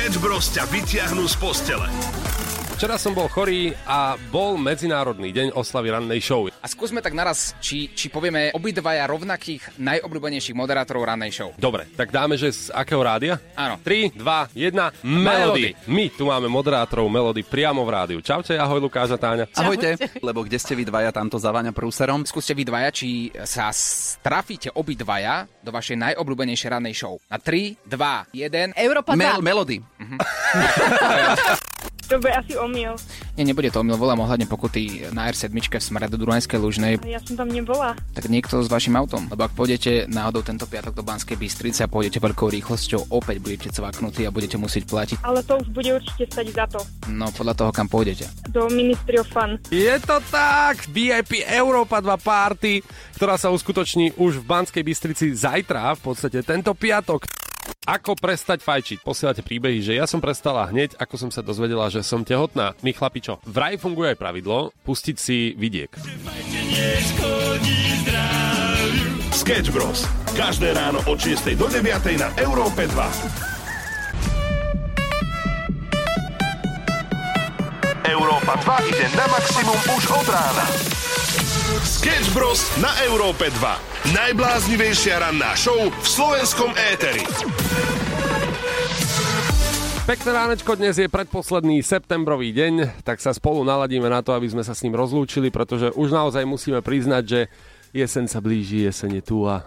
Sketch Bros ťa vyťahnú z postele. Včera som bol chorý a bol Medzinárodný deň oslavy rannej show. A skúsme tak naraz, či, či povieme obidvaja rovnakých najobľúbenejších moderátorov rannej show. Dobre, tak dáme, že z akého rádia? Áno. 3, 2, 1, Melody. My tu máme moderátorov Melody priamo v rádiu. Čaute, ahoj Lukáš a Táňa. Ahojte, lebo kde ste vy dvaja, tamto zaváňa prúserom. Skúste vy dvaja, či sa strafíte obidvaja do vašej najobľúbenejšej rannej show. Na 3, 2, 1. Európa Mel- 2. melody. To bude asi omyl. Nie, nebude to omyl, volám ohľadne pokuty na R7 v smere do Dunajskej Lužnej. Ja som tam nebola. Tak niekto s vašim autom. Lebo ak pôjdete náhodou tento piatok do Banskej Bystrice a pôjdete veľkou rýchlosťou, opäť budete cvaknutí a budete musieť platiť. Ale to už bude určite stať za to. No podľa toho, kam pôjdete. Do Ministry of Fun. Je to tak! VIP Európa 2 party, ktorá sa uskutoční už v Banskej Bystrici zajtra, v podstate tento piatok. Ako prestať fajčiť? Posielate príbehy, že ja som prestala hneď, ako som sa dozvedela, že som tehotná. My chlapičo, vraj funguje aj pravidlo pustiť si vidiek. Sketch Bros. Každé ráno od 6 do 9 na Európe 2. Európa 2 ide na maximum už od rána. Sketch Bros. na Európe 2. Najbláznivejšia ranná show v slovenskom éteri. Pekné ránečko, dnes je predposledný septembrový deň, tak sa spolu naladíme na to, aby sme sa s ním rozlúčili, pretože už naozaj musíme priznať, že jeseň sa blíži, jeseň je tu a,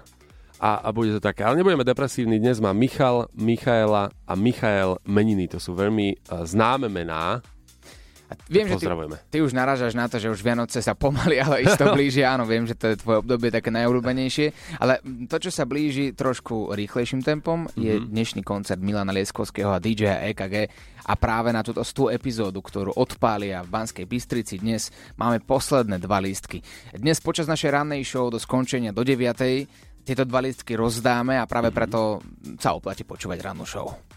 a, a bude to také. Ale nebudeme depresívni, dnes má Michal, Michaela a Michael meniny, to sú veľmi uh, známe mená. Viem, že ty, ty už naražaš na to, že už Vianoce sa pomaly, ale isto blíži. Áno, viem, že to je tvoje obdobie také najobľúbenejšie. Ale to, čo sa blíži trošku rýchlejším tempom, je dnešný koncert Milana Lieskovského a DJ EKG. A práve na túto 100 epizódu, ktorú odpália v Banskej Bystrici dnes, máme posledné dva lístky. Dnes počas našej rannej show do skončenia do 9. tieto dva lístky rozdáme a práve preto sa oplatí počúvať rannú show.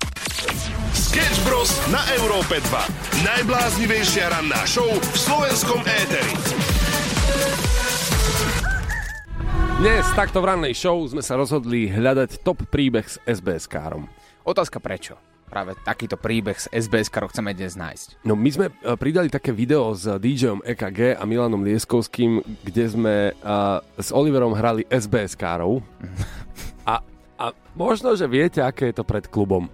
Sketch Bros. na Európe 2. Najbláznivejšia ranná show v slovenskom éteri. Dnes takto v rannej show sme sa rozhodli hľadať top príbeh s SBS-károm. Otázka prečo? Práve takýto príbeh s SBS, ktorú chceme dnes nájsť. No my sme e, pridali také video s DJom EKG a Milanom Lieskovským, kde sme uh, s Oliverom hrali SBS-károv. A, a možno, že viete, aké je to pred klubom.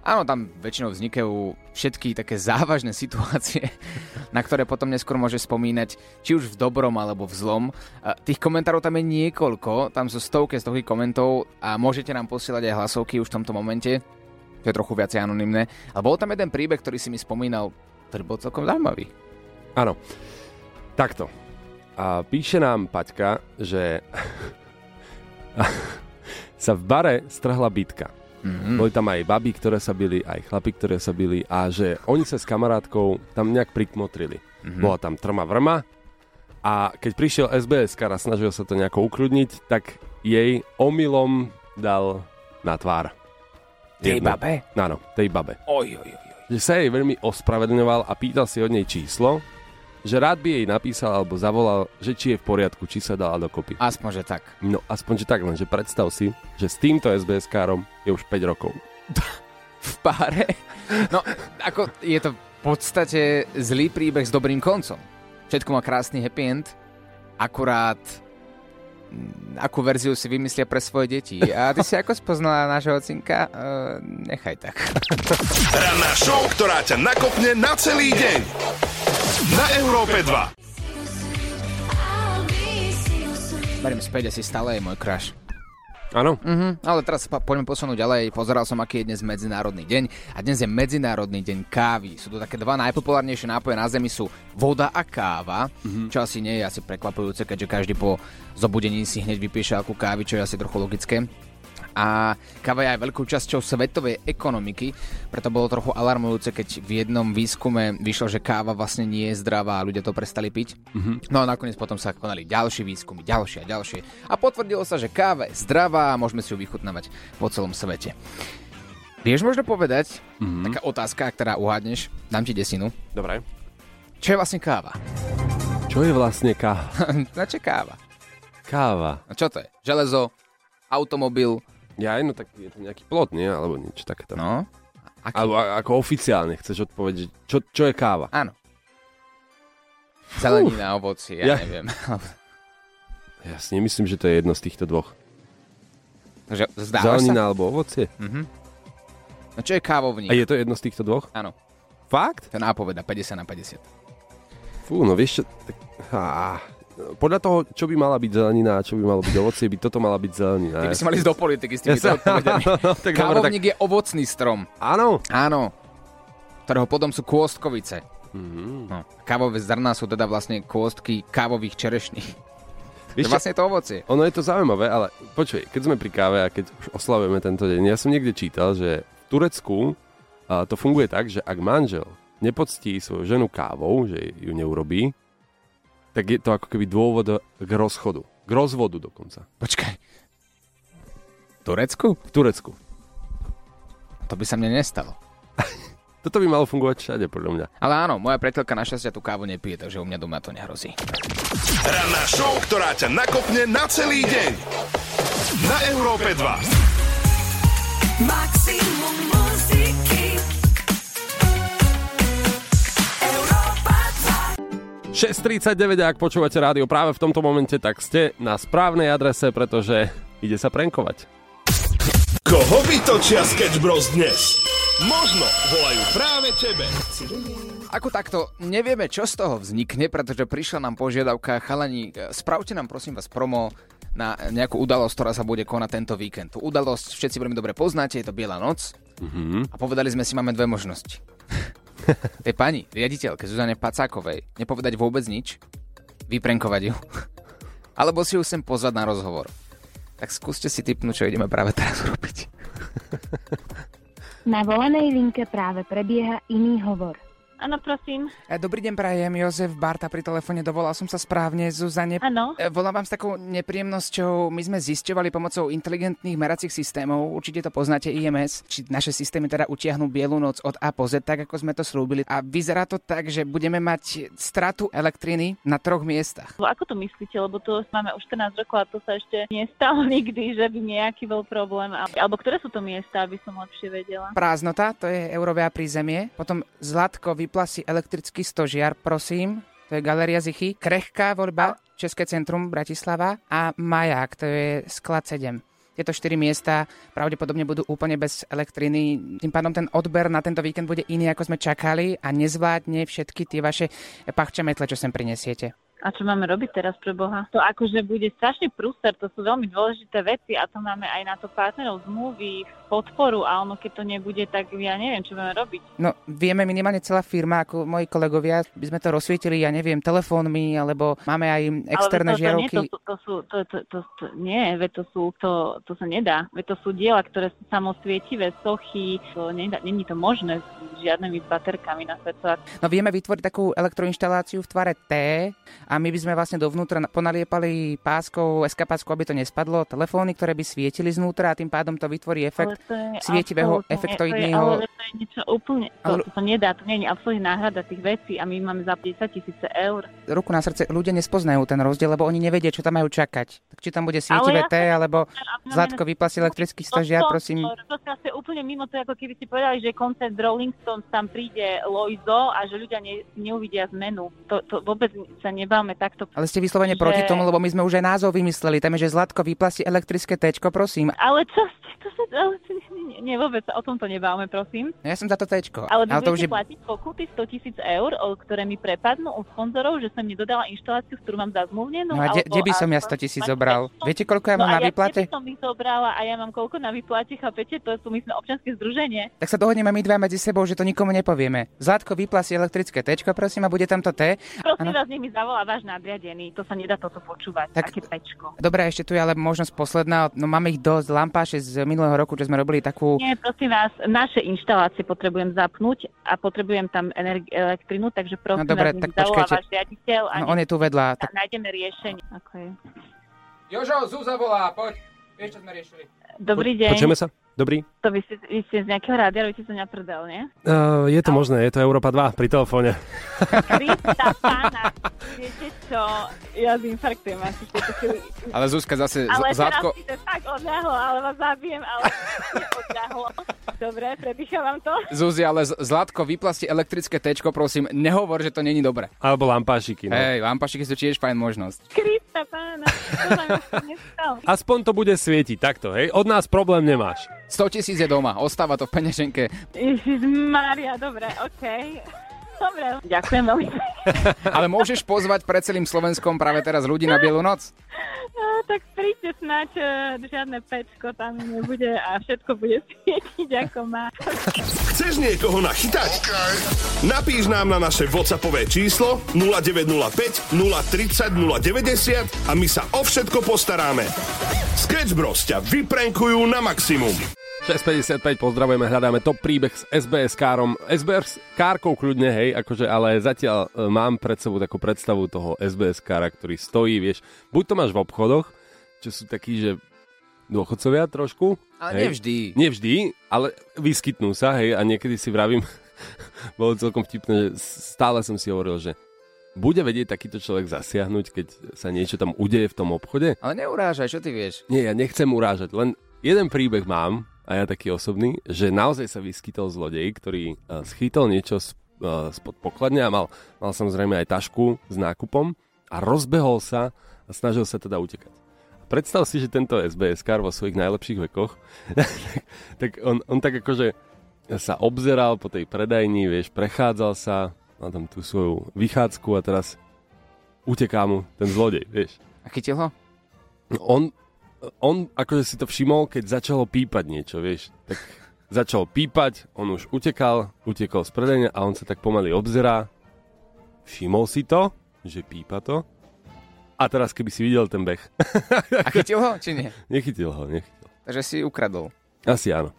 Áno, tam väčšinou vznikajú všetky také závažné situácie, na ktoré potom neskôr môže spomínať, či už v dobrom alebo v zlom. Tých komentárov tam je niekoľko, tam sú stovky stovky komentov a môžete nám posielať aj hlasovky už v tomto momente. To je trochu viacej anonymné. Ale bol tam jeden príbeh, ktorý si mi spomínal, ktorý bol celkom zaujímavý. Áno. Takto. A píše nám Paťka, že sa v bare strhla bitka. Mm-hmm. Boli tam aj baby, ktoré sa bili, aj chlapi, ktoré sa bili a že oni sa s kamarátkou tam nejak prikmotrili. Mm-hmm. Bola tam trma vrma a keď prišiel SBS a snažil sa to nejako ukrudniť, tak jej omylom dal na tvár. Tej Jednu. babe? Áno, tej babe. Oj, oj. oj. Že sa jej veľmi ospravedlňoval a pýtal si od nej číslo, že rád by jej napísal alebo zavolal, že či je v poriadku, či sa dala dokopy. Aspoň, že tak. No aspoň, že tak len, že predstav si, že s týmto SBS-károm je už 5 rokov. V páre? No, ako je to v podstate zlý príbeh s dobrým koncom. Všetko má krásny happy end, akurát mm, akú verziu si vymyslia pre svoje deti. A ty si ako spoznala nášho ocinka? Uh, nechaj tak. Ranná show, ktorá ťa nakopne na celý deň. Na Európe 2. Beriem späť, asi stále je môj crush. Áno? Mhm, ale teraz pa, poďme posunúť ďalej. Pozeral som, aký je dnes Medzinárodný deň. A dnes je Medzinárodný deň kávy. Sú to také dva najpopulárnejšie nápoje na Zemi sú voda a káva, čo asi nie je asi prekvapujúce, keďže každý po zobudení si hneď vypije šálku kávy, čo je asi trochu logické. A káva je aj veľkou časťou svetovej ekonomiky, preto bolo trochu alarmujúce, keď v jednom výskume vyšlo, že káva vlastne nie je zdravá a ľudia to prestali piť. Mm-hmm. No a nakoniec potom sa konali ďalšie výskumy, ďalšie a ďalšie. A potvrdilo sa, že káva je zdravá a môžeme si ju vychutnávať po celom svete. Vieš možno povedať, mm-hmm. taká otázka, ktorá uhádneš, dám ti desinu. Dobre. Čo je vlastne káva? Čo je vlastne káva? Na čo káva? Káva. A čo to je? Železo, automobil, Ja, no tak je to nejaký plot, nie? Alebo niečo takéto. no. Aký? Alebo ako oficiálne chceš odpovedať, že čo, čo je káva? Áno. Zelenina, ovocie, ja, Ja- neviem. Ja si nemyslím, že to je jedno z týchto dvoch. Zdáva Zelenina sa? alebo ovocie? No čo je kávovník? A je to jedno z týchto dvoch? Áno, Fakt? to nápoveda 50 na 50. Fú, no vieš čo... Tak, á, podľa toho, čo by mala byť zelenina a čo by malo byť ovocie, by toto mala byť zelenina. Ty by si mali ísť do politiky s týmito Ja odpovedami. no, tak dobre, tak, Kávovník je ovocný strom. áno. Áno. Ktorého potom sú kôstkovice. Mhm. No. Kávové zrná sú teda vlastne kôstky kávových čerešní. To Vieš čo, vlastne to ovocie. ono je to zaujímavé, ale počuj, keď sme pri káve a keď už oslavujeme tento deň, ja som niekde čítal, že v Turecku a to funguje tak, že ak manžel nepoctí svoju ženu kávou, že ju neurobí, tak je to ako keby dôvod k rozchodu. K rozvodu dokonca. Počkaj. V Turecku? V Turecku. To by sa mne nestalo. Toto by malo fungovať všade, podľa mňa. Ale áno, moja priateľka našťastie tú kávu nepije, takže u mňa doma to nehrozí. Ranná show, ktorá ťa nakopne na celý deň. Na Európe 2. Maximum 6.39, ak počúvate rádio práve v tomto momente, tak ste na správnej adrese, pretože ide sa prenkovať. Koho vytočia Sketch Bros dnes? Možno volajú práve tebe. Ako takto, nevieme, čo z toho vznikne, pretože prišla nám požiadavka, chalani, spravte nám prosím vás promo na nejakú udalosť, ktorá sa bude konať tento víkend. Tú udalosť všetci veľmi dobre poznáte, je to Biela noc. A povedali sme si, máme dve možnosti. Tej pani, riaditeľke Zuzane Pacákovej, nepovedať vôbec nič, vyprenkovať ju, alebo si ju sem pozvať na rozhovor. Tak skúste si typnúť, čo ideme práve teraz urobiť. Na volanej linke práve prebieha iný hovor. Áno, prosím. E, Dobrý deň, prajem, Jozef Barta pri telefóne, dovolal som sa správne, Zuzane Áno. E, Volám vám s takou nepríjemnosťou. My sme zisťovali pomocou inteligentných meracích systémov, určite to poznáte IMS, či naše systémy teda utiahnu bielu noc od A po Z, tak ako sme to slúbili. A vyzerá to tak, že budeme mať stratu elektriny na troch miestach. Ako to myslíte? Lebo to máme už 14 rokov a to sa ešte nestalo nikdy, že by nejaký bol problém. Alebo ktoré sú to miesta, aby som lepšie vedela? Prázdnota, to je eurová prízemie. Potom Zlatko vyplasí elektrický stožiar, prosím. To je Galeria Zichy. Krehká voľba, České centrum Bratislava. A Maják, to je sklad 7. Tieto štyri miesta pravdepodobne budú úplne bez elektriny. Tým pádom ten odber na tento víkend bude iný, ako sme čakali a nezvládne všetky tie vaše pachče metle, čo sem prinesiete. A čo máme robiť teraz pre Boha? To akože bude strašný prúser, to sú veľmi dôležité veci a to máme aj na to partnerov zmluvy, podporu a ono keď to nebude, tak ja neviem, čo budeme robiť. No, vieme minimálne celá firma, ako moji kolegovia, by sme to rozsvietili, ja neviem, telefónmi, alebo máme aj externé Ale to, žiarovky. To, nie, to, to, sú, to, to, to, to, nie, veď to sú, to, to sa nedá. Veď to sú diela, ktoré sú samosvietivé, sochy, to nedá, není to možné s žiadnymi baterkami na svetlách. No vieme vytvoriť takú elektroinštaláciu v tvare T a my by sme vlastne dovnútra ponaliepali páskou, SK páskou, aby to nespadlo, telefóny, ktoré by svietili znútra a tým pádom to vytvorí efekt. Ale to svietivého, efektoidného- To ale to je niečo úplne, to, Ale- to sa nedá, to nie je absolútne náhrada tých vecí a my máme za 10 tisíce eur. Ruku na srdce, ľudia nespoznajú ten rozdiel, lebo oni nevedia, čo tam majú čakať. Tak či tam bude svietivé ja T, alebo A my Zlatko vyplasí elektrický To- stožiar, to- prosím. To, to, to je úplne mimo to, ako keby ste povedali, že koncert Rolling Stones tam príde Loizo a že ľudia ne, neuvidia zmenu. To, to vôbec sa nebáme takto. Ale ste vyslovene že- proti tomu, lebo my sme už aj názov vymysleli. Tam je, že Zlatko vyplasí elektrické Tčko, prosím. Ale čo ste, to sa, ale, nie, nie, vôbec o tomto nebáme, prosím. No ja som za to Tčko. Ale vy Ale to už je... platiť pokuty 100 tisíc eur, ktoré mi prepadnú od sponzorov, že som nedodala inštaláciu, ktorú mám zazmluvnenú. No a kde, kde by som ja alebo- 100 tisíc zobral? pečko? Viete, koľko ja No mám a na ja výplate? som ich zobrala a ja mám koľko na výplate, chápete? To sú, my sme občianske združenie. Tak sa dohodneme my dva medzi sebou, že to nikomu nepovieme. Zlatko vyplasí elektrické Tčko, prosím, a bude tam to T. Prosím Áno. vás, nech mi zavolá váš nadriadený. To sa nedá toto počúvať. Tak- Také pečko. Dobre, ešte tu je ale možnosť posledná. No máme ich dosť. Lampáše z minulého roku, čo sme robili takú... Nie, prosím vás, naše inštalácie potrebujem zapnúť a potrebujem tam energi- elektrinu, takže prosím No dobre, vás, tak počkajte. váš riaditeľ a No on je tu vedľa. Tak... nájdeme riešenie. Okay. Jožo, Zúza volá, poď. Vieš, čo sme riešili? Dobrý deň. Počujeme sa? Dobrý? To vy ste, vy ste z nejakého rádia, robíte to na prdel, nie? Uh, je to možné, je to Európa 2 pri telefóne. Krista pána, viete čo, ja z infarktujem asi. Ale Zuzka zase, Ale z- Zlatko, teraz si to tak odľahlo, ale vás zabijem, ale odľahlo. Dobre, predýchávam to. Zuzi, ale Zlatko, vyplasti elektrické tečko, prosím, nehovor, že to není dobre. Alebo lampášiky. No. Hej, lampašiky sú tiež fajn možnosť. Krista pána, to sa. Aspoň to bude svietiť takto, hej? Od nás problém nemáš. 100 tisíc je doma, ostáva to v peňaženke. Ježiš Maria, dobre, okej. Dobre, ďakujem veľmi. Ale môžeš pozvať pred celým Slovenskom práve teraz ľudí na Bielu noc? Á, tak príďte snáď, e, žiadne pečko tam nebude a všetko bude svietiť ako má. Chceš niekoho nachytať? Napíš nám na naše WhatsAppové číslo 0905 030 090 a my sa o všetko postaráme. Sketch Bros ťa vyprenkujú na maximum. 6.55, pozdravujeme, hľadáme top príbeh s SBS károm. SBS kárkou kľudne, hej, akože, ale zatiaľ e, mám pred sebou takú predstavu toho SBS kára, ktorý stojí, vieš, buď to máš v obchodoch, čo sú takí, že dôchodcovia trošku. Ale hej. nevždy. Nevždy, ale vyskytnú sa, hej, a niekedy si vravím, bolo celkom vtipné, že stále som si hovoril, že bude vedieť takýto človek zasiahnuť, keď sa niečo tam udeje v tom obchode? Ale neurážaj, čo ty vieš? Nie, ja nechcem urážať, len jeden príbeh mám, a ja taký osobný, že naozaj sa vyskytol zlodej, ktorý uh, schytol niečo uh, spod pokladne a mal, mal samozrejme aj tašku s nákupom a rozbehol sa a snažil sa teda utekať. Predstav si, že tento SBS kar vo svojich najlepších vekoch, tak on, on tak akože sa obzeral po tej predajni, vieš, prechádzal sa, mal tam tú svoju vychádzku a teraz uteká mu ten zlodej, vieš. A chytil ho? On, on akože si to všimol, keď začalo pípať niečo, vieš. Tak začal pípať, on už utekal, utekol z predajne a on sa tak pomaly obzerá. Všimol si to, že pípa to. A teraz keby si videl ten beh. A chytil ho, či nie? nechytil ho, nechytil. Takže si ukradol. Asi áno.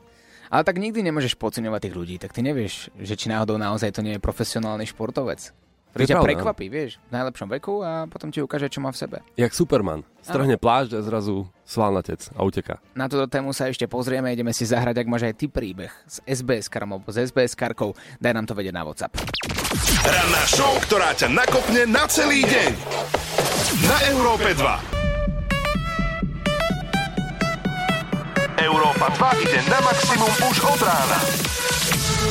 Ale tak nikdy nemôžeš podceňovať tých ľudí, tak ty nevieš, že či náhodou naozaj to nie je profesionálny športovec. To Ktorý ťa pravda. prekvapí, vieš, v najlepšom veku a potom ti ukáže, čo má v sebe. Jak Superman. Strhne plášť a zrazu svalnatec a uteká. Na túto tému sa ešte pozrieme, ideme si zahrať, ak máš aj ty príbeh s SBS karom alebo s SBS karkou, daj nám to vedieť na WhatsApp. Ranná show, ktorá ťa nakopne na celý deň. Na Európe 2. Európa 2 ide na maximum už od rána.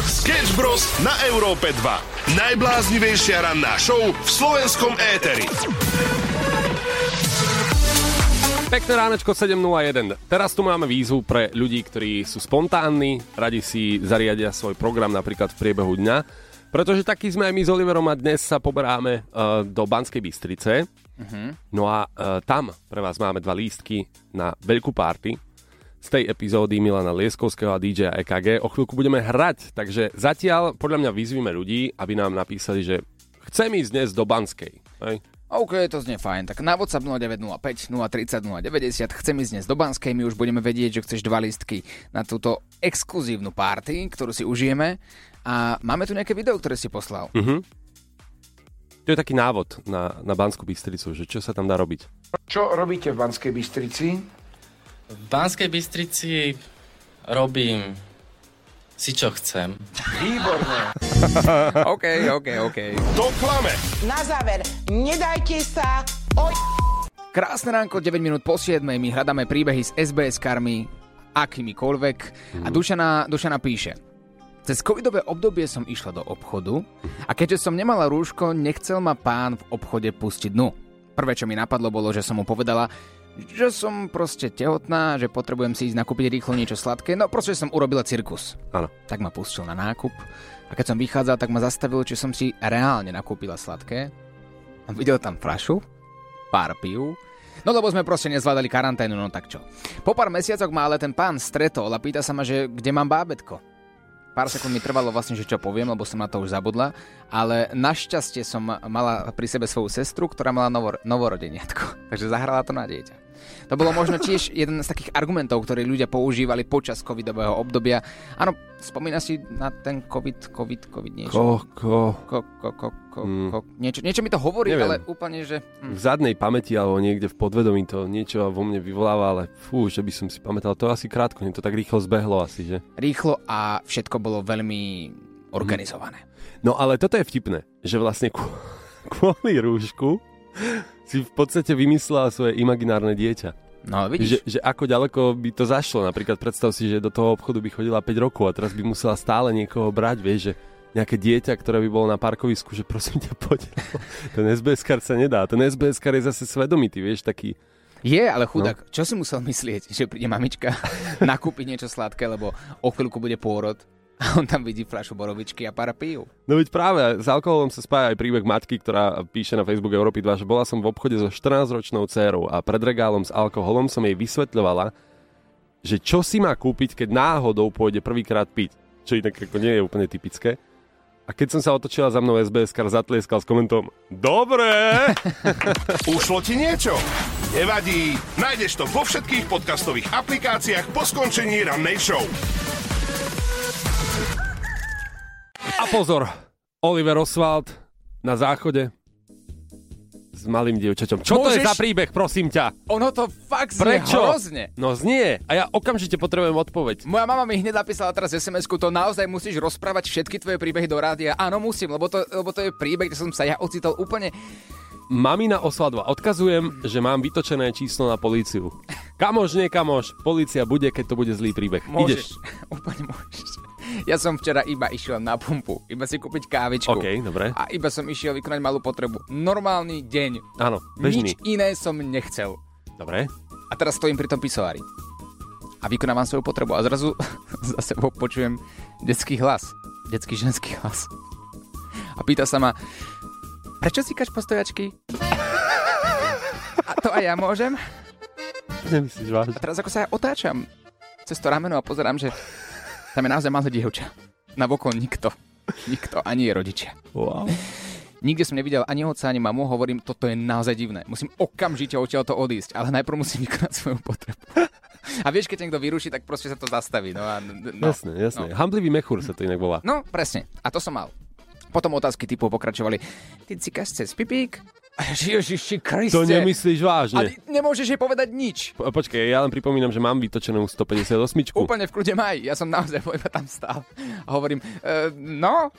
Sketch Bros. na Európe 2. Najbláznivejšia ranná show v slovenskom éteri. Pekné ránečko 7.01. Teraz tu máme výzvu pre ľudí, ktorí sú spontánni, radi si zariadia svoj program napríklad v priebehu dňa. Pretože taký sme aj my s Oliverom a dnes sa poberáme uh, do Banskej Bystrice. No a uh, tam pre vás máme dva lístky na veľkú party z tej epizódy Milana Lieskovského a DJ EKG. O chvíľku budeme hrať, takže zatiaľ podľa mňa vyzvíme ľudí, aby nám napísali, že chcem ísť dnes do Banskej. Hej? OK, to znie fajn. Tak na WhatsApp 0905 030 090 chcem ísť dnes do Banskej, my už budeme vedieť, že chceš dva listky na túto exkluzívnu party, ktorú si užijeme. A máme tu nejaké video, ktoré si poslal. Mhm. To je taký návod na, na Banskú Bystricu, že čo sa tam dá robiť. Čo robíte v Banskej Bystrici? V Banskej Bystrici robím si čo chcem. Výborné. OK, OK, OK. To klame. Na záver, nedajte sa o... Krásne ránko, 9 minút po 7. My hľadáme príbehy s SBS karmi, akýmikoľvek. A Dušana, Dušana píše. Cez covidové obdobie som išla do obchodu a keďže som nemala rúško, nechcel ma pán v obchode pustiť dnu. Prvé, čo mi napadlo, bolo, že som mu povedala, že som proste tehotná, že potrebujem si ísť nakúpiť rýchlo niečo sladké, no proste som urobila cirkus. Áno. Tak ma pustil na nákup a keď som vychádzal, tak ma zastavil, či som si reálne nakúpila sladké. A videl tam fľašu, pár pív, no lebo sme proste nezvládali karanténu, no tak čo. Po pár mesiacoch ma ale ten pán stretol a pýta sa ma, že kde mám bábetko. Pár sekúnd mi trvalo vlastne, že čo poviem, lebo som na to už zabudla, ale našťastie som mala pri sebe svoju sestru, ktorá mala novor- novorodeniatko, takže zahrala to na dieťa. To bolo možno tiež jeden z takých argumentov, ktoré ľudia používali počas covidového obdobia. Áno, spomína si na ten covid, covid, covid niečo? Ko, ko. Ko, ko, ko, ko, Mm. ko, niečo, niečo mi to hovorí, Neviem. ale úplne, že... V Hm. zadnej pamäti alebo niekde v podvedomí to niečo vo mne vyvoláva, ale fú, že by som si pamätal, to asi krátko, nie to tak rýchlo zbehlo asi, že? Rýchlo a všetko bolo veľmi organizované. No ale toto je vtipné, že vlastne kvôli rúšku si v podstate vymyslela svoje imaginárne dieťa. No, Že, vidíš? že ako ďaleko by to zašlo. Napríklad predstav si, že do toho obchodu by chodila 5 rokov a teraz by musela stále niekoho brať, vieš, že nejaké dieťa, ktoré by bolo na parkovisku, že prosím ťa, poď. Ten SBS sa nedá. Ten SBS je zase svedomitý, vieš, taký... Je, ale chudák, čo si musel myslieť, že príde mamička nakúpiť niečo sladké, lebo o chvíľku bude pôrod a on tam vidí fľašu borovičky a para pijú. No veď práve, s alkoholom sa spája aj príbeh matky, ktorá píše na Facebook Európy 2, že bola som v obchode so 14-ročnou dcérou a pred regálom s alkoholom som jej vysvetľovala, že čo si má kúpiť, keď náhodou pôjde prvýkrát piť. Čo inak ako nie je úplne typické. A keď som sa otočila za mnou SBS kar zatlieskal s komentom Dobre! Ušlo ti niečo? Nevadí, nájdeš to vo všetkých podcastových aplikáciách po skončení rannej show. A pozor, Oliver Oswald na záchode s malým dievčaťom. Čo to je Môžeš- za príbeh, prosím ťa? Ono to fakt znie Prečo? hrozne. No znie. A ja okamžite potrebujem odpoveď. Moja mama mi hneď napísala teraz SMS-ku, to naozaj musíš rozprávať všetky tvoje príbehy do rádia. Áno, musím, lebo to, lebo to je príbeh, kde som sa ja ocitol úplne... Mamina Osladova, odkazujem, že mám vytočené číslo na políciu. Kamož, nie kamož, polícia bude, keď to bude zlý príbeh. Môžeš, Ideš. úplne môžeš. Ja som včera iba išiel na pumpu, iba si kúpiť kávičku. OK, dobre. A iba som išiel vykonať malú potrebu. Normálny deň. Áno, bežný. Nič iné som nechcel. Dobre. A teraz stojím pri tom pisoári. A vykonávam svoju potrebu. A zrazu za sebou počujem detský hlas. Detský ženský hlas. A pýta sa ma, prečo cíkaš postojačky? A to aj ja môžem? Nemyslíš vážne? A teraz ako sa ja otáčam cez to rameno a pozerám, že tam je naozaj malé dievča. Na vokon nikto. Nikto, ani jej rodičia. Wow. Nikde som nevidel ani otca, ani mamu, hovorím, toto je naozaj divné. Musím okamžite odtiaľto odísť, ale najprv musím vykonať svoju potrebu. A vieš, keď niekto vyruší, tak proste sa to zastaví. No, a, no, Jasné, jasné. No. Hamblivý mechúr sa to inak volá. no, presne. A to som mal. Potom otázky typu pokračovali. Ty cikáš cez pipík? A Ježiši Kriste. To nemyslíš A vážne. ty nemôžeš jej povedať nič. Po, počkej, ja len pripomínam, že mám vytočenú 158. Úplne v kľude maj. Ja som naozaj iba tam stál a hovorím, e, no,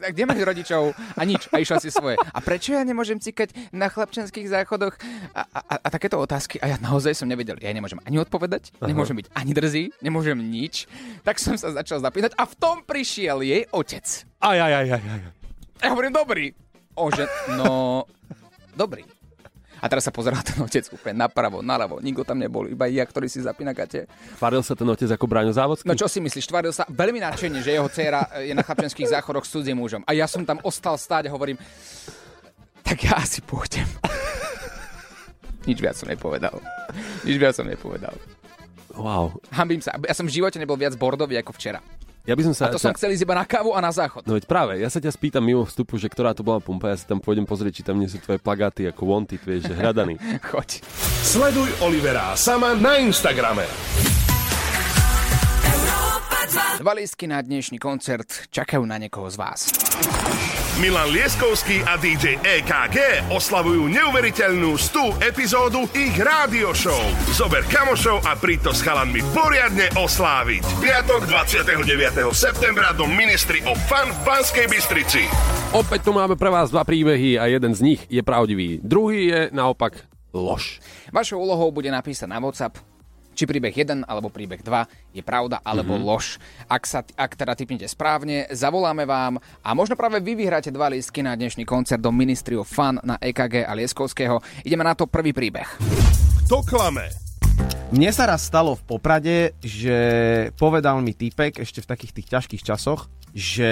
a kde máš rodičov? A nič. A išla si svoje. A prečo ja nemôžem cikať na chlapčenských záchodoch? A, a, a, a takéto otázky. A ja naozaj som nevedel. Ja nemôžem ani odpovedať, Aha. nemôžem byť ani drzý, nemôžem nič. Tak som sa začal zapínať a v tom prišiel jej otec. Aj, aj, aj, aj, aj. Ja hovorím, dobrý. O, že, no, dobrý. A teraz sa pozerá ten otec úplne napravo, naľavo. Nikto tam nebol, iba ja, ktorý si zapína gate. Tvaril sa ten otec ako Braňo Závodský? No čo si myslíš, tváril sa veľmi nadšene, že jeho dcéra je na chlapčenských záchodoch s cudzím mužom. A ja som tam ostal stáť a hovorím, tak ja asi pôjdem. Nič viac som nepovedal. Nič viac som nepovedal. Wow. Hambím sa. Ja som v živote nebol viac bordový ako včera. Ja by som sa... A to som chcel ísť iba na kávu a na záchod. No veď práve, ja sa ťa spýtam mimo vstupu, že ktorá to bola pumpa, ja si tam pôjdem pozrieť, či tam nie sú tvoje plagáty ako wanted, vieš, že hľadaný. Choď. Sleduj Olivera sama na Instagrame. Dva lístky na dnešný koncert čakajú na niekoho z vás. Milan Lieskovský a DJ EKG oslavujú neuveriteľnú 100 epizódu ich rádio show. Zober kamošov a príď to s chalanmi poriadne osláviť. Piatok 29. septembra do Ministry of Fun v Banskej Bystrici. Opäť tu máme pre vás dva príbehy a jeden z nich je pravdivý. Druhý je naopak lož. Vašou úlohou bude napísať na WhatsApp, či príbeh 1 alebo príbeh 2 je pravda alebo mm-hmm. lož. Ak, sa, ak teda typnete správne, zavoláme vám a možno práve vy vyhráte dva lístky na dnešný koncert do Ministry of Fun na EKG a Lieskovského. Ideme na to prvý príbeh. Kto klame? Mne sa raz stalo v Poprade, že povedal mi týpek ešte v takých tých ťažkých časoch, že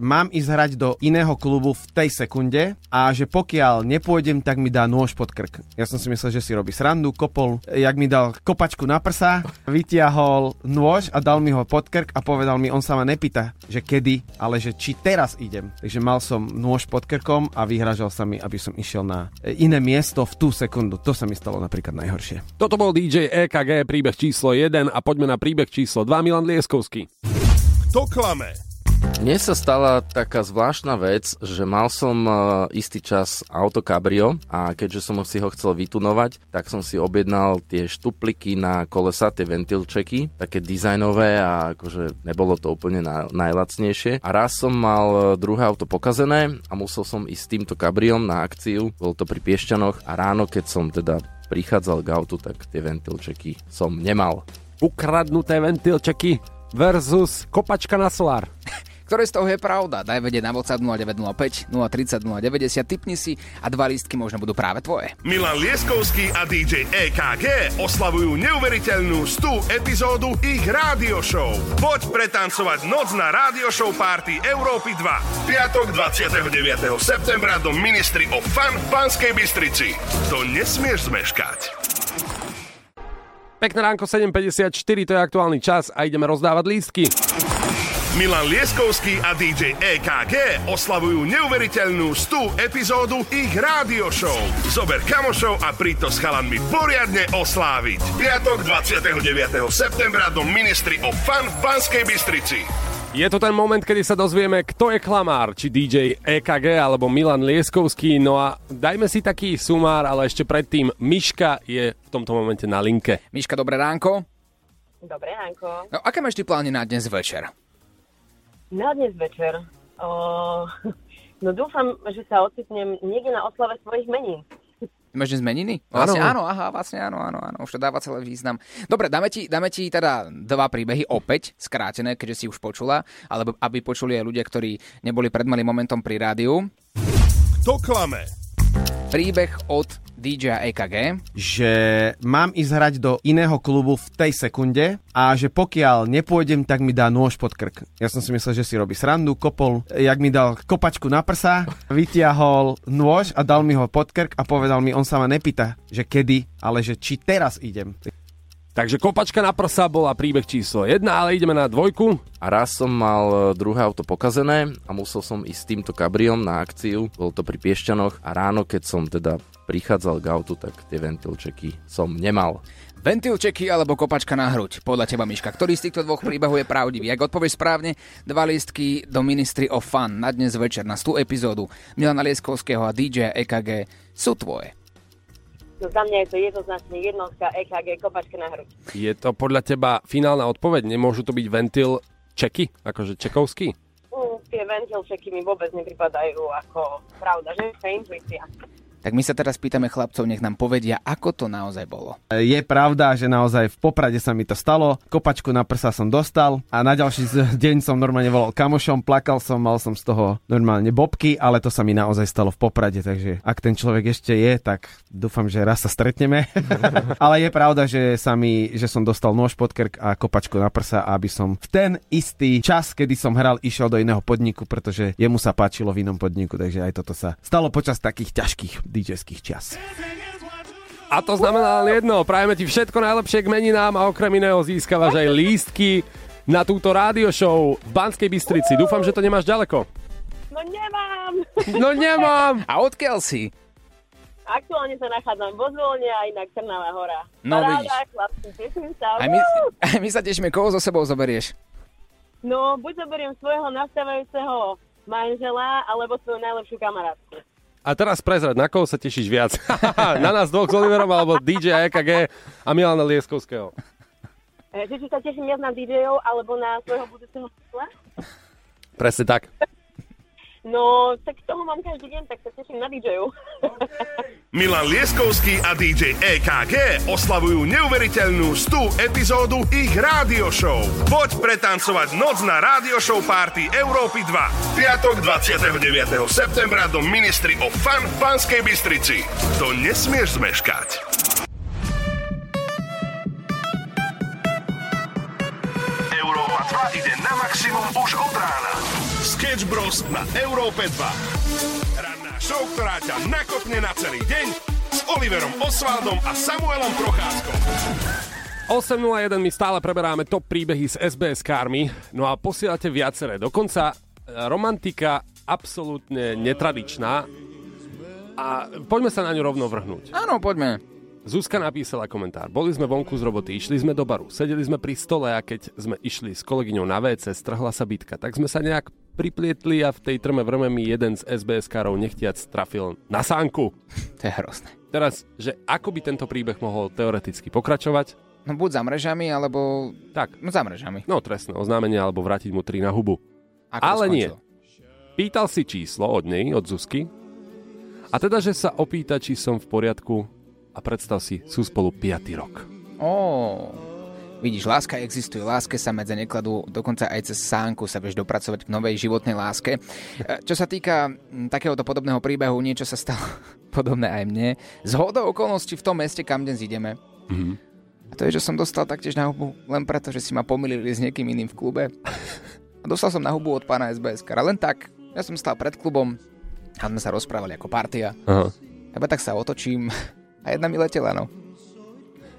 mám ísť hrať do iného klubu v tej sekunde a že pokiaľ nepôjdem, tak mi dá nôž pod krk. Ja som si myslel, že si robí srandu, kopol, jak mi dal kopačku na prsa, vytiahol nôž a dal mi ho pod krk a povedal mi, on sa ma nepýta, že kedy, ale že či teraz idem. Takže mal som nôž pod krkom a vyhražal sa mi, aby som išiel na iné miesto v tú sekundu. To sa mi stalo napríklad najhoršie. Toto bol DJ EKG, príbeh číslo 1 a poďme na príbeh číslo 2, Milan Lieskovský. To klame. Mne sa stala taká zvláštna vec, že mal som uh, istý čas auto Cabrio a keďže som si ho chcel vytunovať, tak som si objednal tie štupliky na kolesa, tie ventilčeky, také dizajnové a akože nebolo to úplne na, najlacnejšie. A raz som mal uh, druhé auto pokazené a musel som ísť s týmto Cabriom na akciu, bol to pri Piešťanoch a ráno, keď som teda prichádzal k autu, tak tie ventilčeky som nemal. Ukradnuté ventilčeky versus kopačka na solár. Ktoré z toho je pravda? Daj vedieť na WhatsApp 0905 030 090, typni si a dva lístky možno budú práve tvoje. Milan Lieskovský a DJ EKG oslavujú neuveriteľnú 100 epizódu ich rádio show. Poď pretancovať noc na rádio show party Európy 2. Piatok 29. septembra do Ministry of Fun v Banskej Bystrici. To nesmieš zmeškať. Pekné ránko 7.54, to je aktuálny čas a ideme rozdávať lístky. Milan Lieskovský a DJ EKG oslavujú neuveriteľnú 100 epizódu ich rádio show. Zober kamošov a príď to s chalanmi poriadne osláviť. Piatok 29. septembra do Ministry of Fun v Banskej Bystrici. Je to ten moment, kedy sa dozvieme, kto je klamár, či DJ EKG alebo Milan Lieskovský. No a dajme si taký sumár, ale ešte predtým Miška je v tomto momente na linke. Miška, dobré ránko. Dobré ránko. No, aké máš ty plány na dnes večer? Na dnes večer. O, no dúfam, že sa ocitnem niekde na oslave svojich menín. Máš dnes meniny? Áno. Vlastne áno, aha, vlastne áno, áno, áno, už to dáva celý význam. Dobre, dáme ti, dáme ti teda dva príbehy opäť, skrátené, keďže si už počula, alebo aby počuli aj ľudia, ktorí neboli pred malým momentom pri rádiu. To klame. Príbeh od DJ EKG. že mám ísť hrať do iného klubu v tej sekunde a že pokiaľ nepôjdem, tak mi dá nôž pod krk. Ja som si myslel, že si robí srandu, kopol, jak mi dal kopačku na prsa, vytiahol nôž a dal mi ho pod krk a povedal mi, on sa ma nepýta, že kedy, ale že či teraz idem. Takže kopačka na prsa bola príbeh číslo 1, ale ideme na dvojku. A raz som mal e, druhé auto pokazené a musel som ísť s týmto Cabriom na akciu, bol to pri Piešťanoch a ráno, keď som teda prichádzal k autu, tak tie ventilčeky som nemal. Ventilčeky alebo kopačka na hruď? Podľa teba, Miška, ktorý z týchto dvoch príbehov je pravdivý? Ak odpovieš správne, dva lístky do Ministry of Fun na dnes večer na 100 epizódu Milana Lieskovského a DJ EKG sú tvoje. No za mňa je to jednoznačne jednotka EKG kopačka na hruď. Je to podľa teba finálna odpoveď? Nemôžu to byť ventil čeky? Akože čekovský? Mm, tie ventilčeky mi vôbec nepripadajú ako pravda, že? To je intuícia. Tak my sa teraz pýtame chlapcov, nech nám povedia, ako to naozaj bolo. Je pravda, že naozaj v Poprade sa mi to stalo, kopačku na prsa som dostal a na ďalší z- deň som normálne volal kamošom, plakal som, mal som z toho normálne bobky, ale to sa mi naozaj stalo v Poprade, takže ak ten človek ešte je, tak dúfam, že raz sa stretneme. ale je pravda, že, sa mi, že som dostal nôž pod krk a kopačku na prsa, aby som v ten istý čas, kedy som hral, išiel do iného podniku, pretože jemu sa páčilo v inom podniku, takže aj toto sa stalo počas takých ťažkých DJ-ských čas. A to znamená len jedno, prajeme ti všetko najlepšie k meninám a okrem iného získavaš aj lístky na túto rádio show v Banskej Bystrici. Dúfam, že to nemáš ďaleko. No nemám! No nemám! A odkiaľ si? Aktuálne sa nachádzam vo zvolne a inak Trnavá hora. No, Paráda, vidíš. chlapci, sa. Aj my, aj my sa tešíme, koho so sebou zoberieš? No, buď zoberiem svojho nastávajúceho manžela, alebo svoju najlepšiu kamarátku. A teraz prezrať, na koho sa tešíš viac? na nás dvoch s Oliverom alebo DJ EKG a Milana Lieskovského. E, Že či sa teším viac na DJ-ov, alebo na svojho budúceho? Presne tak. No, tak toho mám každý deň, tak sa teším na DJ-ov. Milan Lieskovský a DJ EKG oslavujú neuveriteľnú 100 epizódu ich rádio show. Poď pretancovať noc na rádio show party Európy 2. Piatok 29. septembra do Ministry of Fun v Banskej Bystrici. To nesmieš zmeškať. Sketch Bros. na Európe 2. Ranná show, ktorá ťa nakopne na celý deň s Oliverom Osvaldom a Samuelom Procházkom. 8.01 my stále preberáme top príbehy s SBS kármi, no a posielate viaceré. Dokonca e, romantika absolútne netradičná a poďme sa na ňu rovno vrhnúť. Áno, poďme. Zuzka napísala komentár. Boli sme vonku z roboty, išli sme do baru, sedeli sme pri stole a keď sme išli s kolegyňou na WC, strhla sa bitka. Tak sme sa nejak priplietli a v tej trme vrme mi jeden z SBS-károv nechtiac trafil na sánku. To je hrozné. Teraz, že ako by tento príbeh mohol teoreticky pokračovať? No buď za mrežami, alebo... Tak. No za mrežami. No trestné oznámenie, alebo vrátiť mu tri na hubu. Ako Ale nie. Pýtal si číslo od nej, od Zuzky. A teda, že sa opýta, či som v poriadku a predstav si, sú spolu 5. rok. Ó, vidíš, láska existuje, láske sa medze nekladú, dokonca aj cez sánku sa vieš dopracovať k novej životnej láske. E, Čo sa týka takéhoto podobného príbehu, niečo sa stalo podobné aj mne. Z hodou okolností v tom meste, kam dnes ideme. Mhm. A to je, že som dostal taktiež na hubu len preto, že si ma pomýlili s niekým iným v klube. A dostal som na hubu od pána SBS. Len tak, ja som stál pred klubom a sme sa rozprávali ako partia. Aha. Iba tak sa otočím a jedna mi letela, no.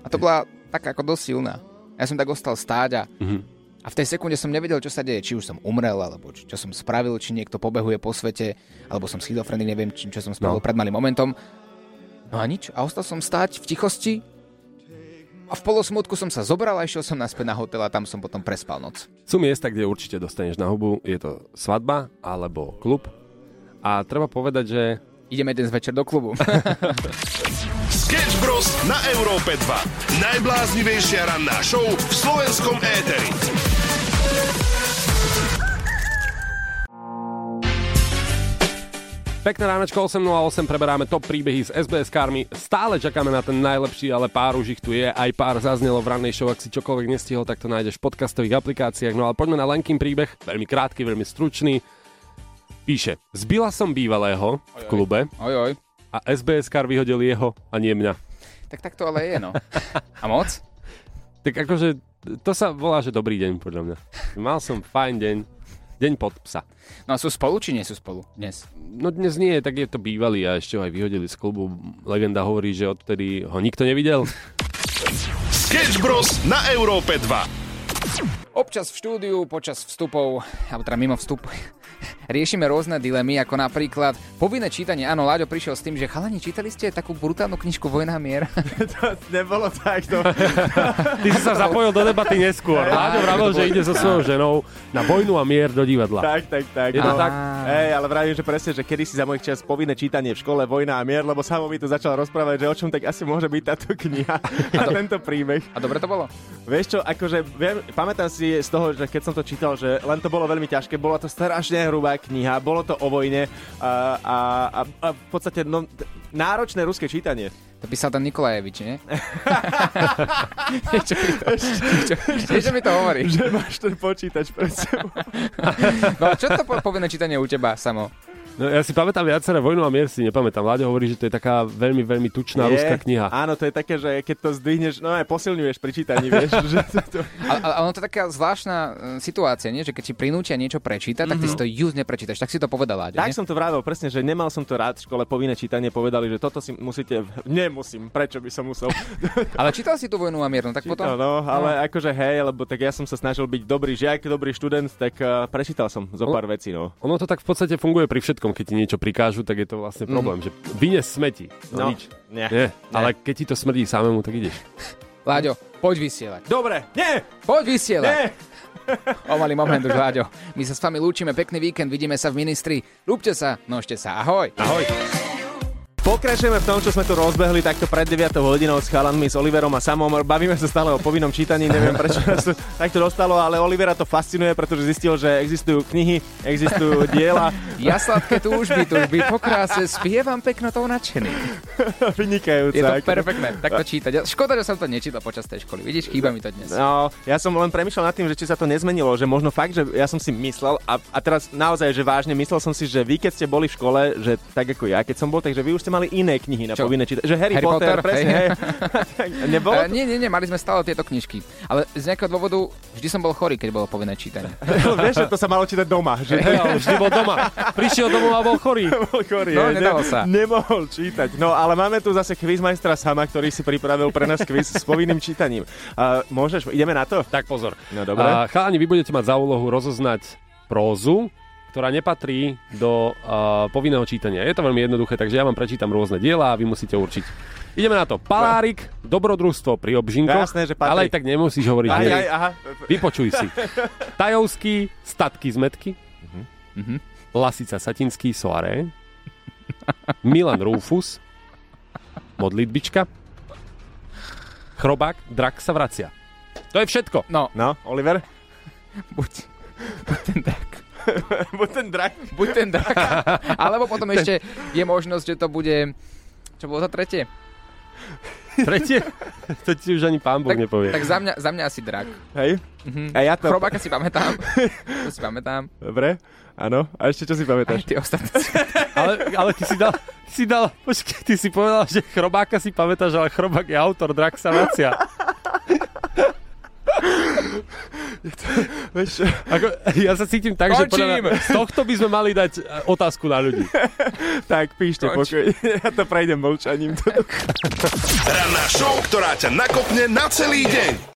A to bola taká ako dosť silná. Ja som tak ostal stáť a, Mhm. a v tej sekunde som nevedel, čo sa deje. Či už som umrel, alebo čo, čo som spravil, či niekto pobehuje po svete, alebo som schizofrenik, neviem, či, čo som spravil No. pred malým momentom. No a nič. A ostal som stáť v tichosti a v polosmutku som sa zobral a išiel som naspäť na hotel a tam som potom prespal noc. Sú miesta, kde určite dostaneš na hubu. Je to svadba alebo klub. A treba povedať, že Ideme dnes večer do klubu. Sketch Bros. na Európe 2. Najbláznivejšia ranná show v slovenskom éteri. Pekné ránečko 8.08, preberáme top príbehy s SBS kármi. Stále čakáme na ten najlepší, ale pár už ich tu je. Aj pár zaznelo v rannej show, ak si čokoľvek nestihol, tak to nájdeš v podcastových aplikáciách. No ale poďme na Lenkin príbeh, veľmi krátky, veľmi stručný. Píše, zbila som bývalého v klube Oj, oj. a SBS kár vyhodil jeho a nie mňa. Tak tak to ale je, no. A moc? Tak akože, to sa volá, že dobrý deň, podľa mňa. Mal som fajn deň, deň pod psa. No a sú spolu, či nie sú spolu dnes? No dnes nie, tak je to bývalý a ešte ho aj vyhodili z klubu. Legenda hovorí, že odtedy ho nikto nevidel. Sketch Bros. na Európe 2. Občas v štúdiu, počas vstupov, alebo teda mimo vstup, riešime rôzne dilemy, ako napríklad povinné čítanie. Áno, Láďo prišiel s tým, že chalani, čítali ste takú brutálnu knižku Vojna mier? Nebolo takto. Ty si sa zapojil do debaty neskôr. Láďo vravel, že ide so svojou ženou na vojnu a mier do divadla. Tak, tak, tak. Je to no. tak? Hej, ale vravím, že presne, že kedy si za mojich čas povinné čítanie v škole Vojna a mier, lebo samo mi to začal rozprávať, že o čom tak asi môže byť táto kniha a tento príbeh. A dobre to bolo? Vieš čo, akože viem, pamätám si z toho, že keď som to čítal, že len to bolo veľmi ťažké, bola to strašne hrubá kniha, bolo to o vojne a, a, a, a v podstate no, náročné ruské čítanie. To písal ten Nikolajevič, nie? niečo, mi to, niečo, niečo mi to hovorí. Že máš ten počítač pred sebou. No a čo to po- povinné čítanie u teba, Samo? No, ja si pamätám viaceré Vojnu a mier si nepamätám. Láďo hovorí, že to je taká veľmi, veľmi tučná Je, ruská kniha. Áno, to je také, že keď to zdvihneš, no aj posilňuješ pri čítaní, vieš. že to, to... Ale, ale ono to je taká zvláštna e, situácia, nie? že keď ti prinútia niečo prečítať, tak ty si to just neprečítaš. Tak si to povedal, Láďo, Tak nie? som to vravil presne, že nemal som to rád v škole povinné čítanie, povedali, že toto si musíte... Nemusím, prečo by som musel? Ale čítal si tú vojnu a mier, no tak potom... Čítal, no, ale akože hej, lebo tak ja som sa snažil byť dobrý žiak, dobrý študent, tak uh, prečítal som zo pár vecí, no. Ono to tak v podstate funguje pri všetkom, keď ti niečo prikážu, tak je to vlastne problém, že vynes smeti. No, No, nič. nie. nie. Ale keď ti to smrdí samému, tak ideš. Láďo, poď vysielať. Dobre, nie! Poď vysielať. Nie! O malý moment už, Láďo. My sa s vami lúčime, pekný víkend, vidíme sa v ministri. Lúbte sa, nožte sa, ahoj. Ahoj. Pokračujeme v tom, čo sme tu rozbehli takto pred 9 hodinou s chalanmi, s Oliverom a Samom. Bavíme sa stále o povinnom čítaní, neviem prečo nás to takto dostalo, ale Olivera to fascinuje, pretože zistil, že existujú knihy, existujú diela. Ja sladké túžby, túžby, po kráse, spievam pekno tou nadšený. Vynikajúce. Je to perfektné, takto čítať. Škoda, že som to nečítal počas tej školy. Vidíš, chýba mi to dnes. No, ja som len premyšľal nad tým, že či sa to nezmenilo, že možno fakt, že ja som si myslel, a, a teraz naozaj, že vážne, myslel som si, že vy, keď ste boli v škole, že tak ako ja, keď som bol, takže vy už ste mali iné knihy na povinné čítanie. Že Harry, Harry Potter, Potter, presne, hej. Nebolo Eh, nie, nie, nie, mali sme stále tieto knižky. Ale z nejakého dôvodu vždy som bol chorý, keď bolo povinné čítanie. Vieš, že to sa malo čítať doma. Že... Hej, ale vždy bol doma. Prišiel domov a bol chorý. bol chorý. No, nedalo ne- sa. Nemohol čítať. No, ale máme tu zase quizmajstra sama, ktorý si pripravil pre nás quiz s povinným čítaním. Uh, môžeš, ideme na to? Tak pozor. No, dobre. A, chalani, vy budete mať za úlohu rozoznať prózu, ktorá nepatrí do uh, povinného čítania. Je to veľmi jednoduché, takže ja vám prečítam rôzne diela a vy musíte určiť. Ideme na to. Palárik, dobrodružstvo pri obžinkoch. Jasné, že patrí. ale aj tak nemusíš hovoriť. Aj, hneď. aj, aha. Vypočuj si. Tajovský, statky z metky. Mhm. Lasica Satinský, soaré. Milan Rufus, modlitbička. Chrobák, drak sa vracia. To je všetko. No, No, Oliver? buď, buď ten drak. Buď ten drak. Buď ten drak. Alebo potom ešte je možnosť, že to bude... Čo bolo to tretie? Tretie? To ti už ani pán Boh Tak, nepovie. tak za, mňa, za mňa asi drak. Hej? Mhm. A ja to... Chrobáka si pamätám. to si pamätám. Dobre, áno. A ešte čo si Aj pamätáš? tie ostatné. Ale, ale ty si dal, ty si dal, počkej, ty si povedal, že Chrobáka si pamätáš, ale Chrobák je autor, drak sa vracia. Vieš? Ako, ja sa cítim tak, že podľa Končím. mňa, z tohto by sme mali dať e, otázku na ľudí. Tak, píšte pokojne. Ja to prejdem mlčaním. Ranná show, ktorá ťa nakopne na celý deň.